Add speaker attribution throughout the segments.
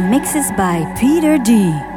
Speaker 1: mixes by Peter D.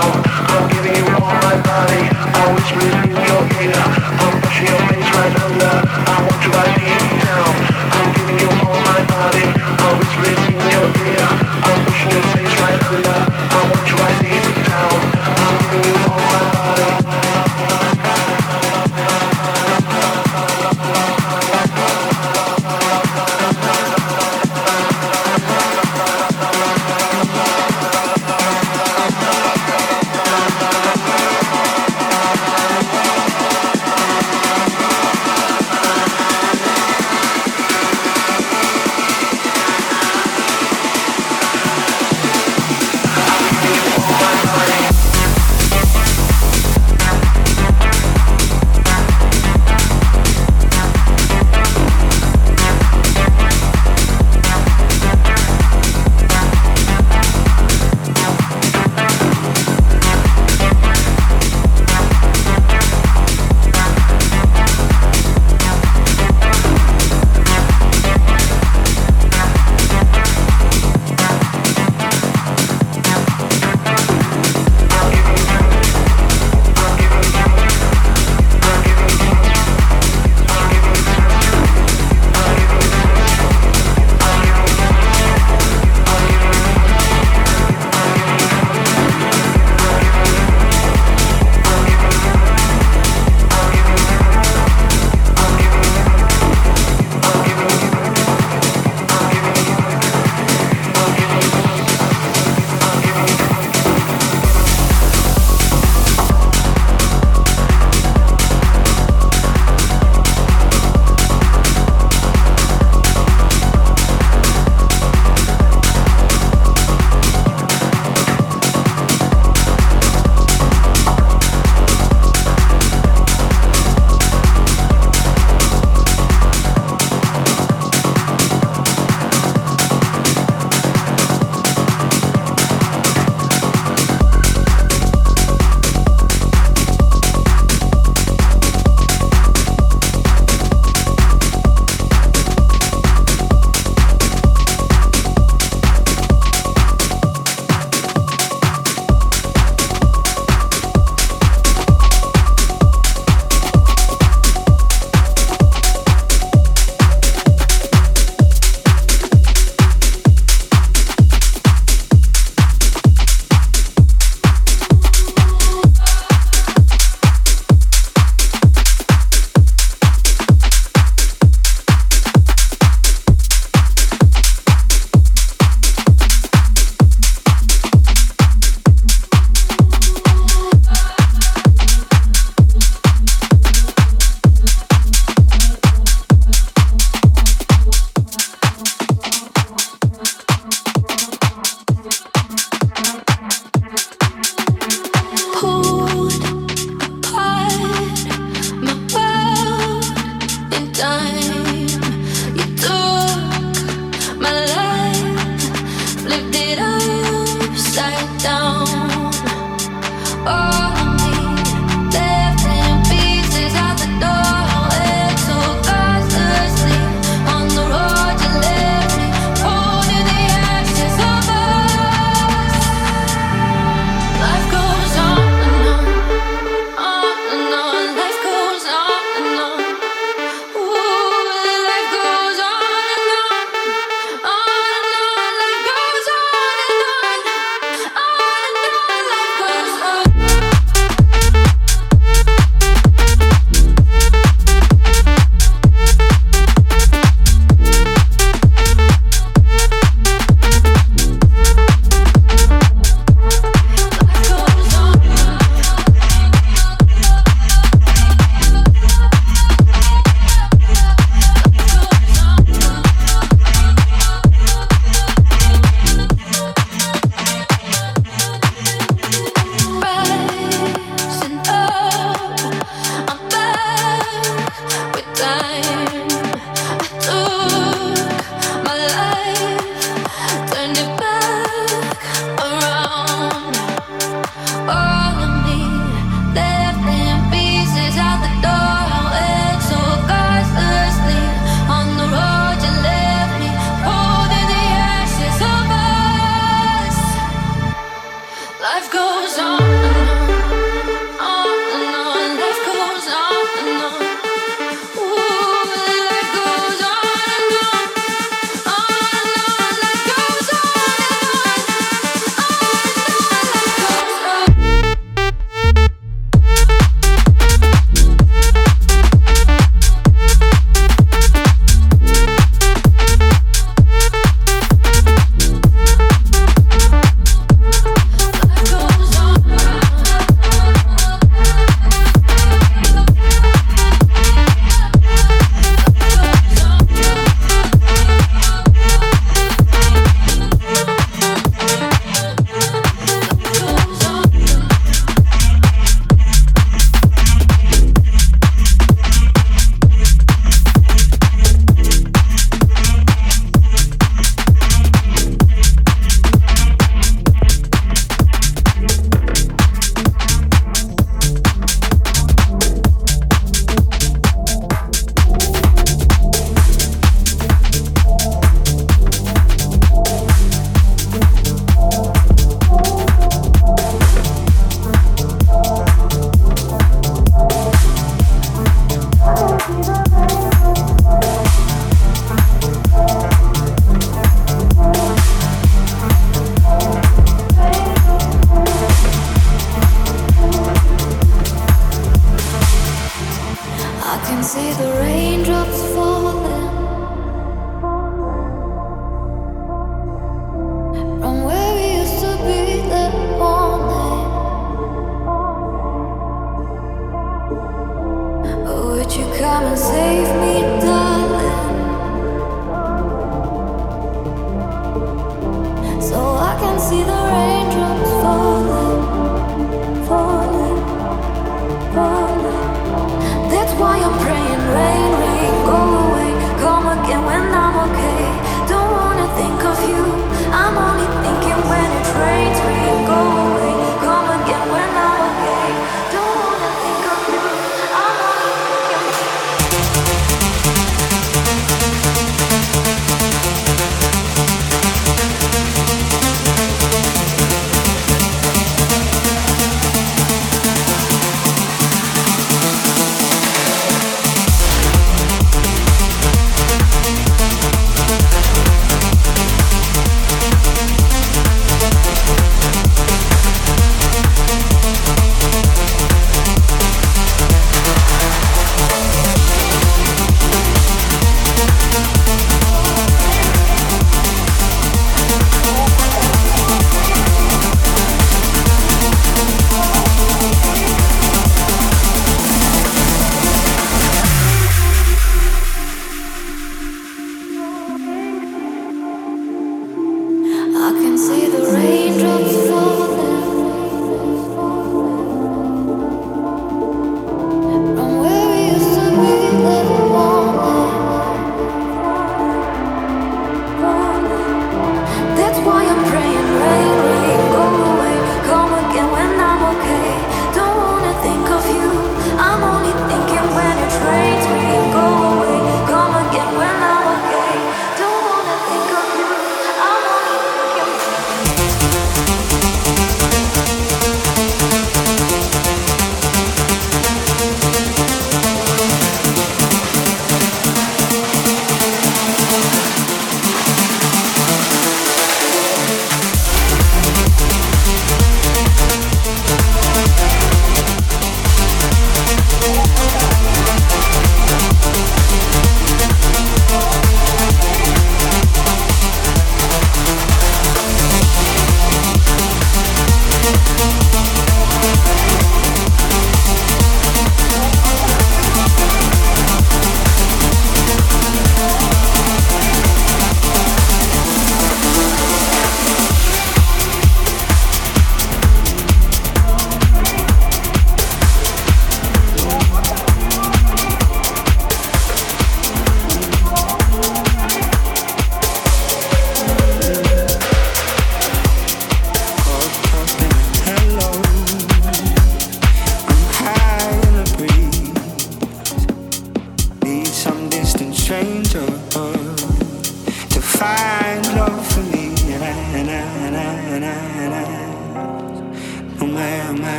Speaker 2: I'm giving you all my body. I wish we knew your ear. I'm pushing your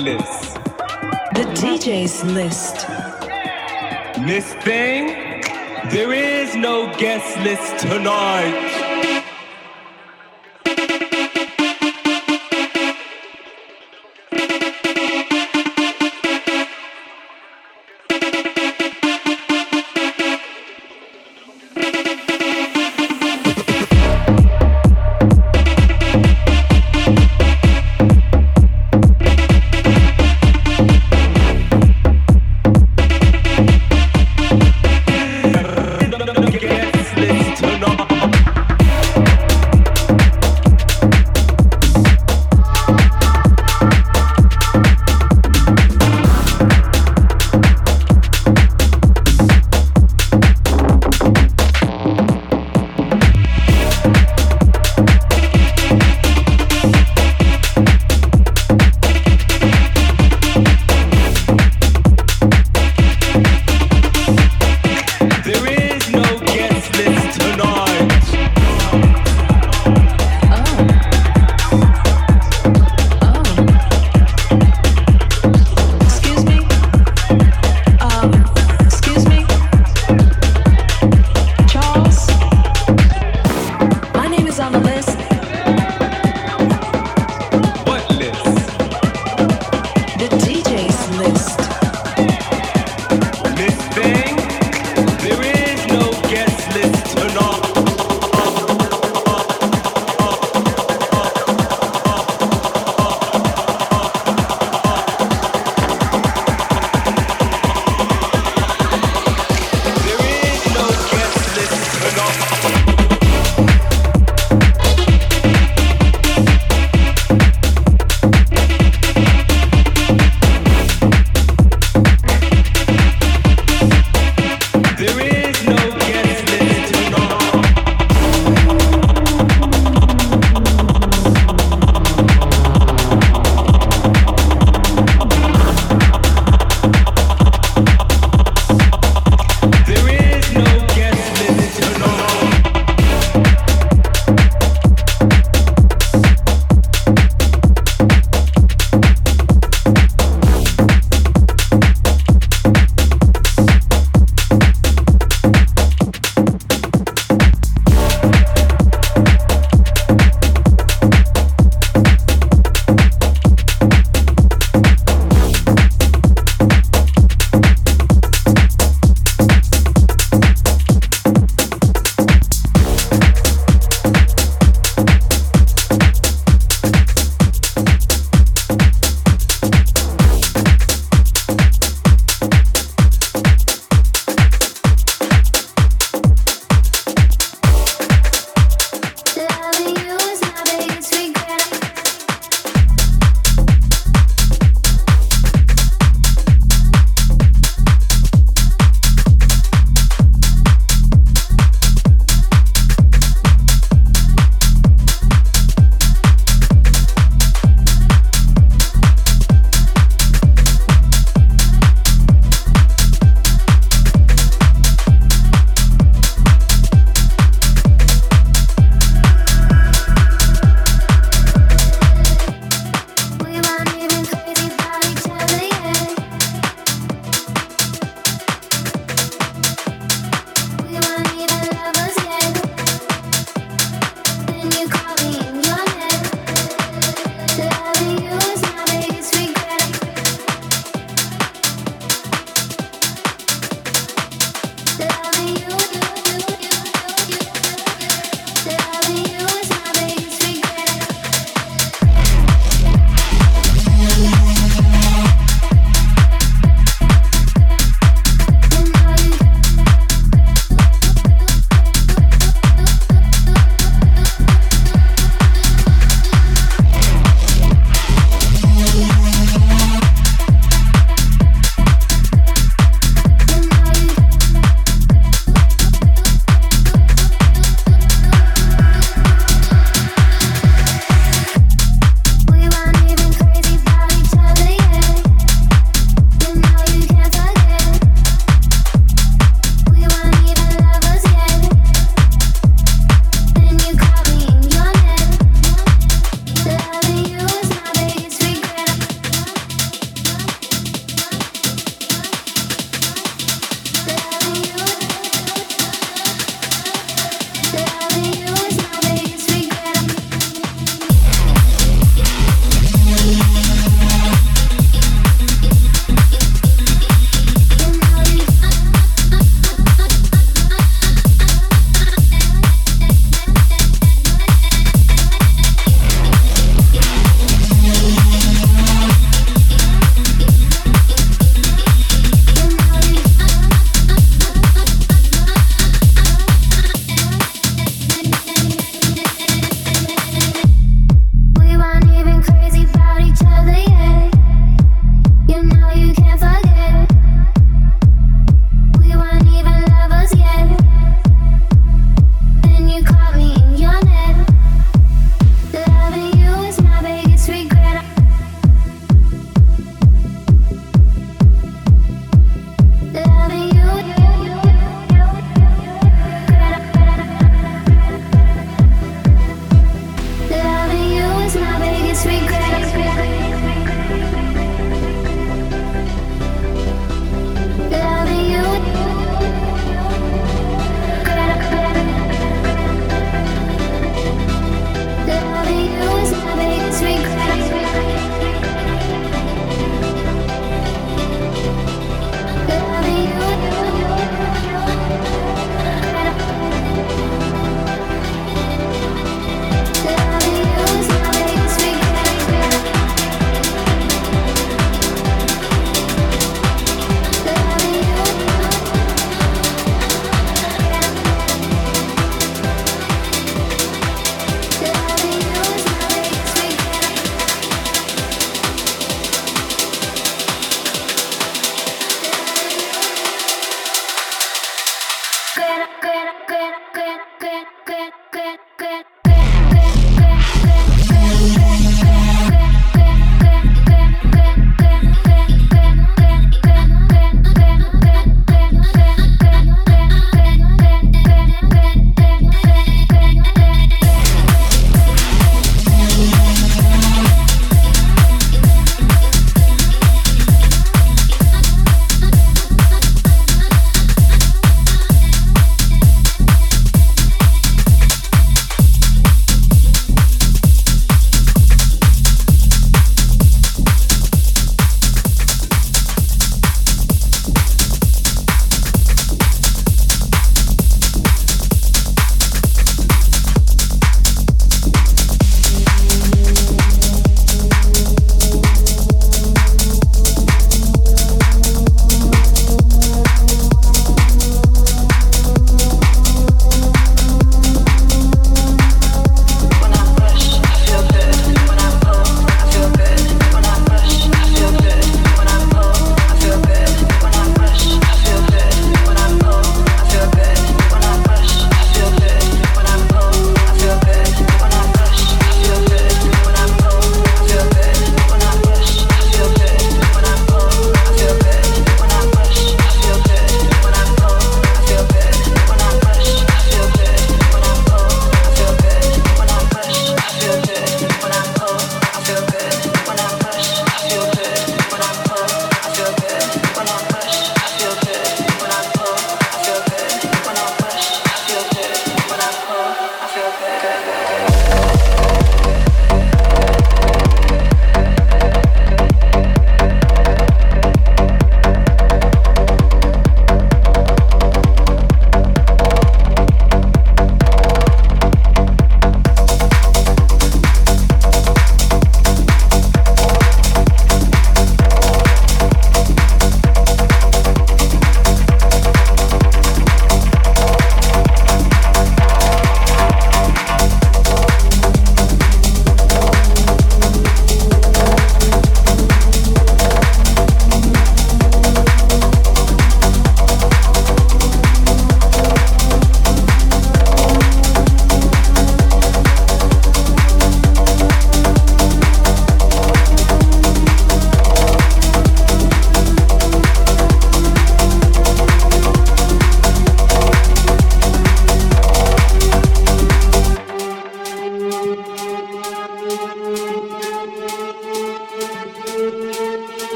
Speaker 2: list. The DJ's list. Miss Thing, there is no guest list tonight.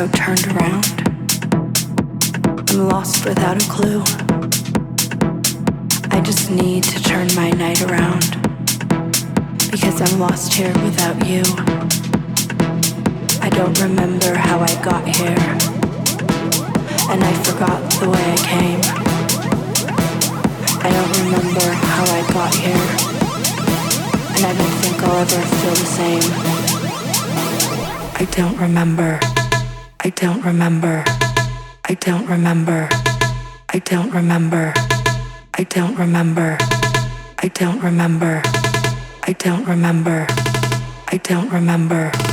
Speaker 2: So turned around. I'm lost without a clue. I just need to turn my night around. Because I'm lost here without you. I don't remember how I got here. And I forgot the way I came. I don't remember how I got here. And I don't think I'll ever feel the same. I don't remember. I don't remember. I don't remember. I don't remember. I don't remember. I don't remember. I don't remember. I don't remember.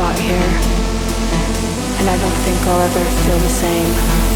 Speaker 3: got here, and I don't think I'll ever feel the same.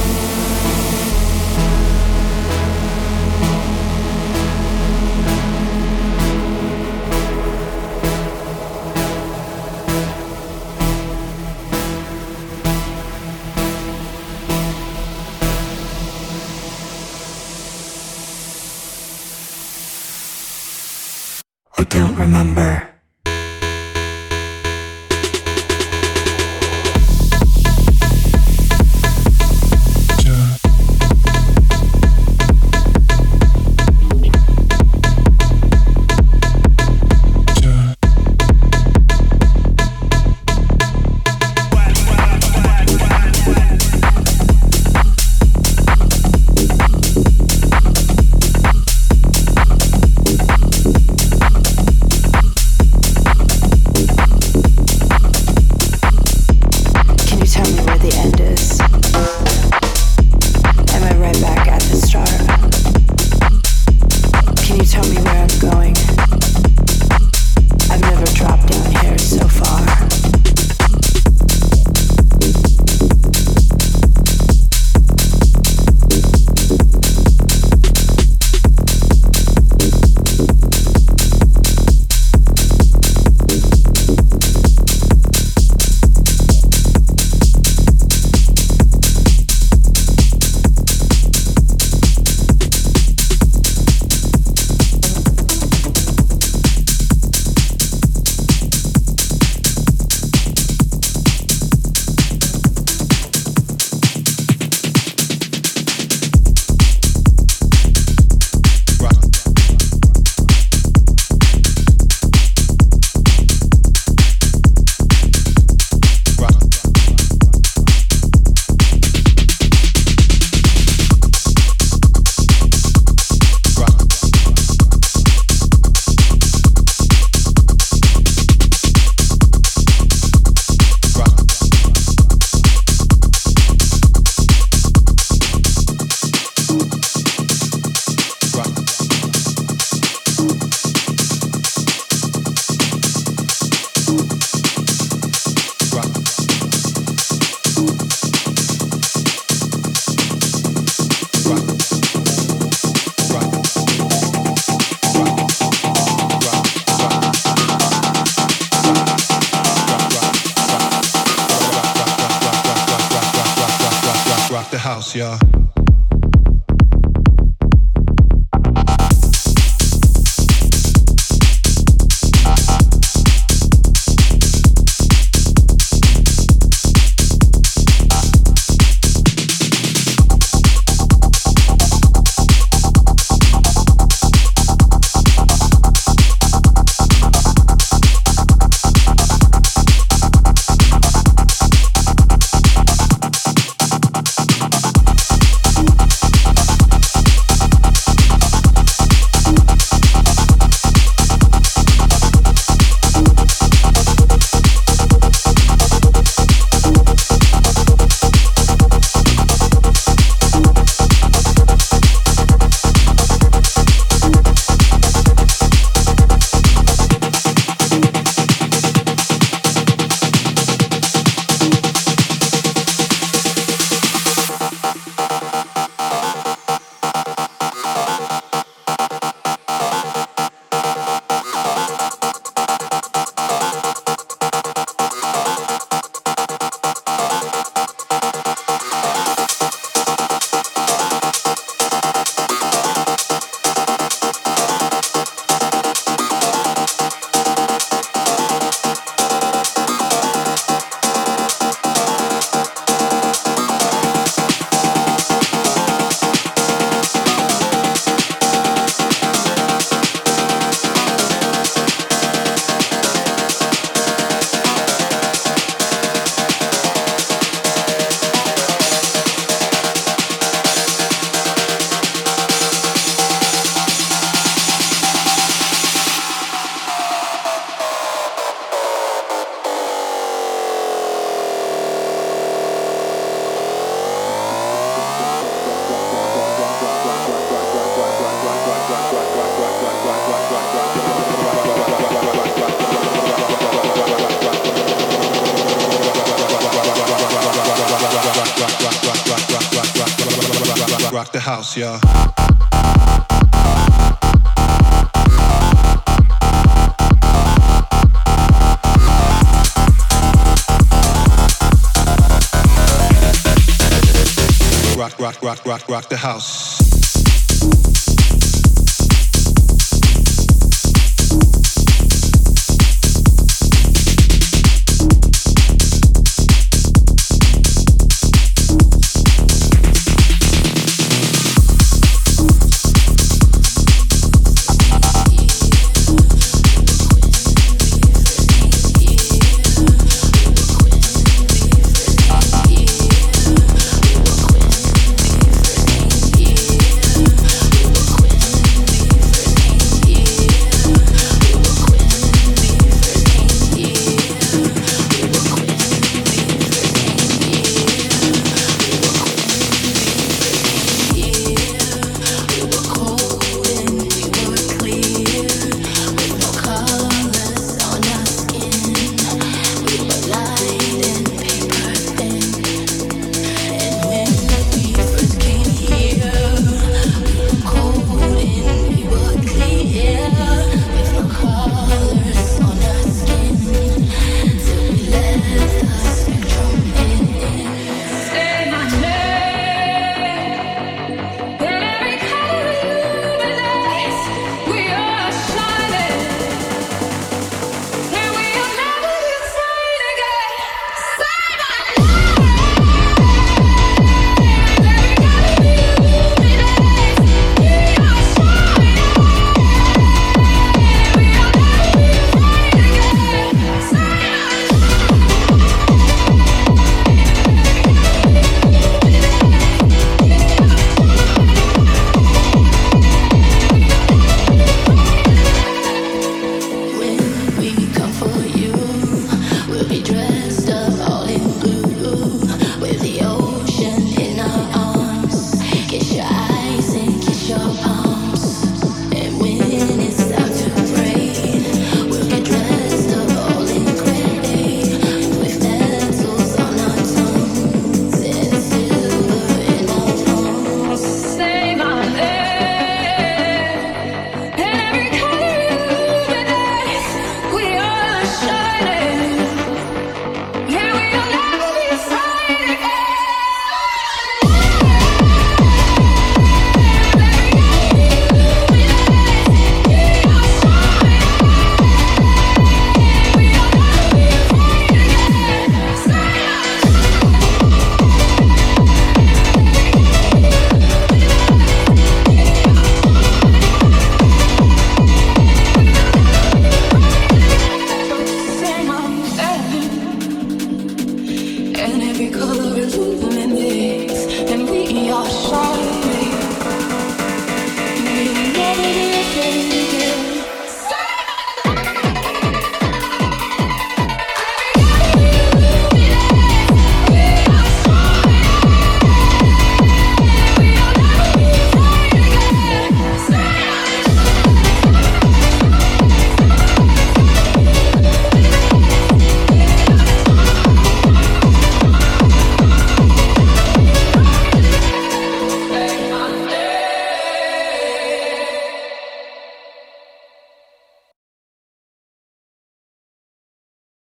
Speaker 3: Rock, rock, rock, rock, the house.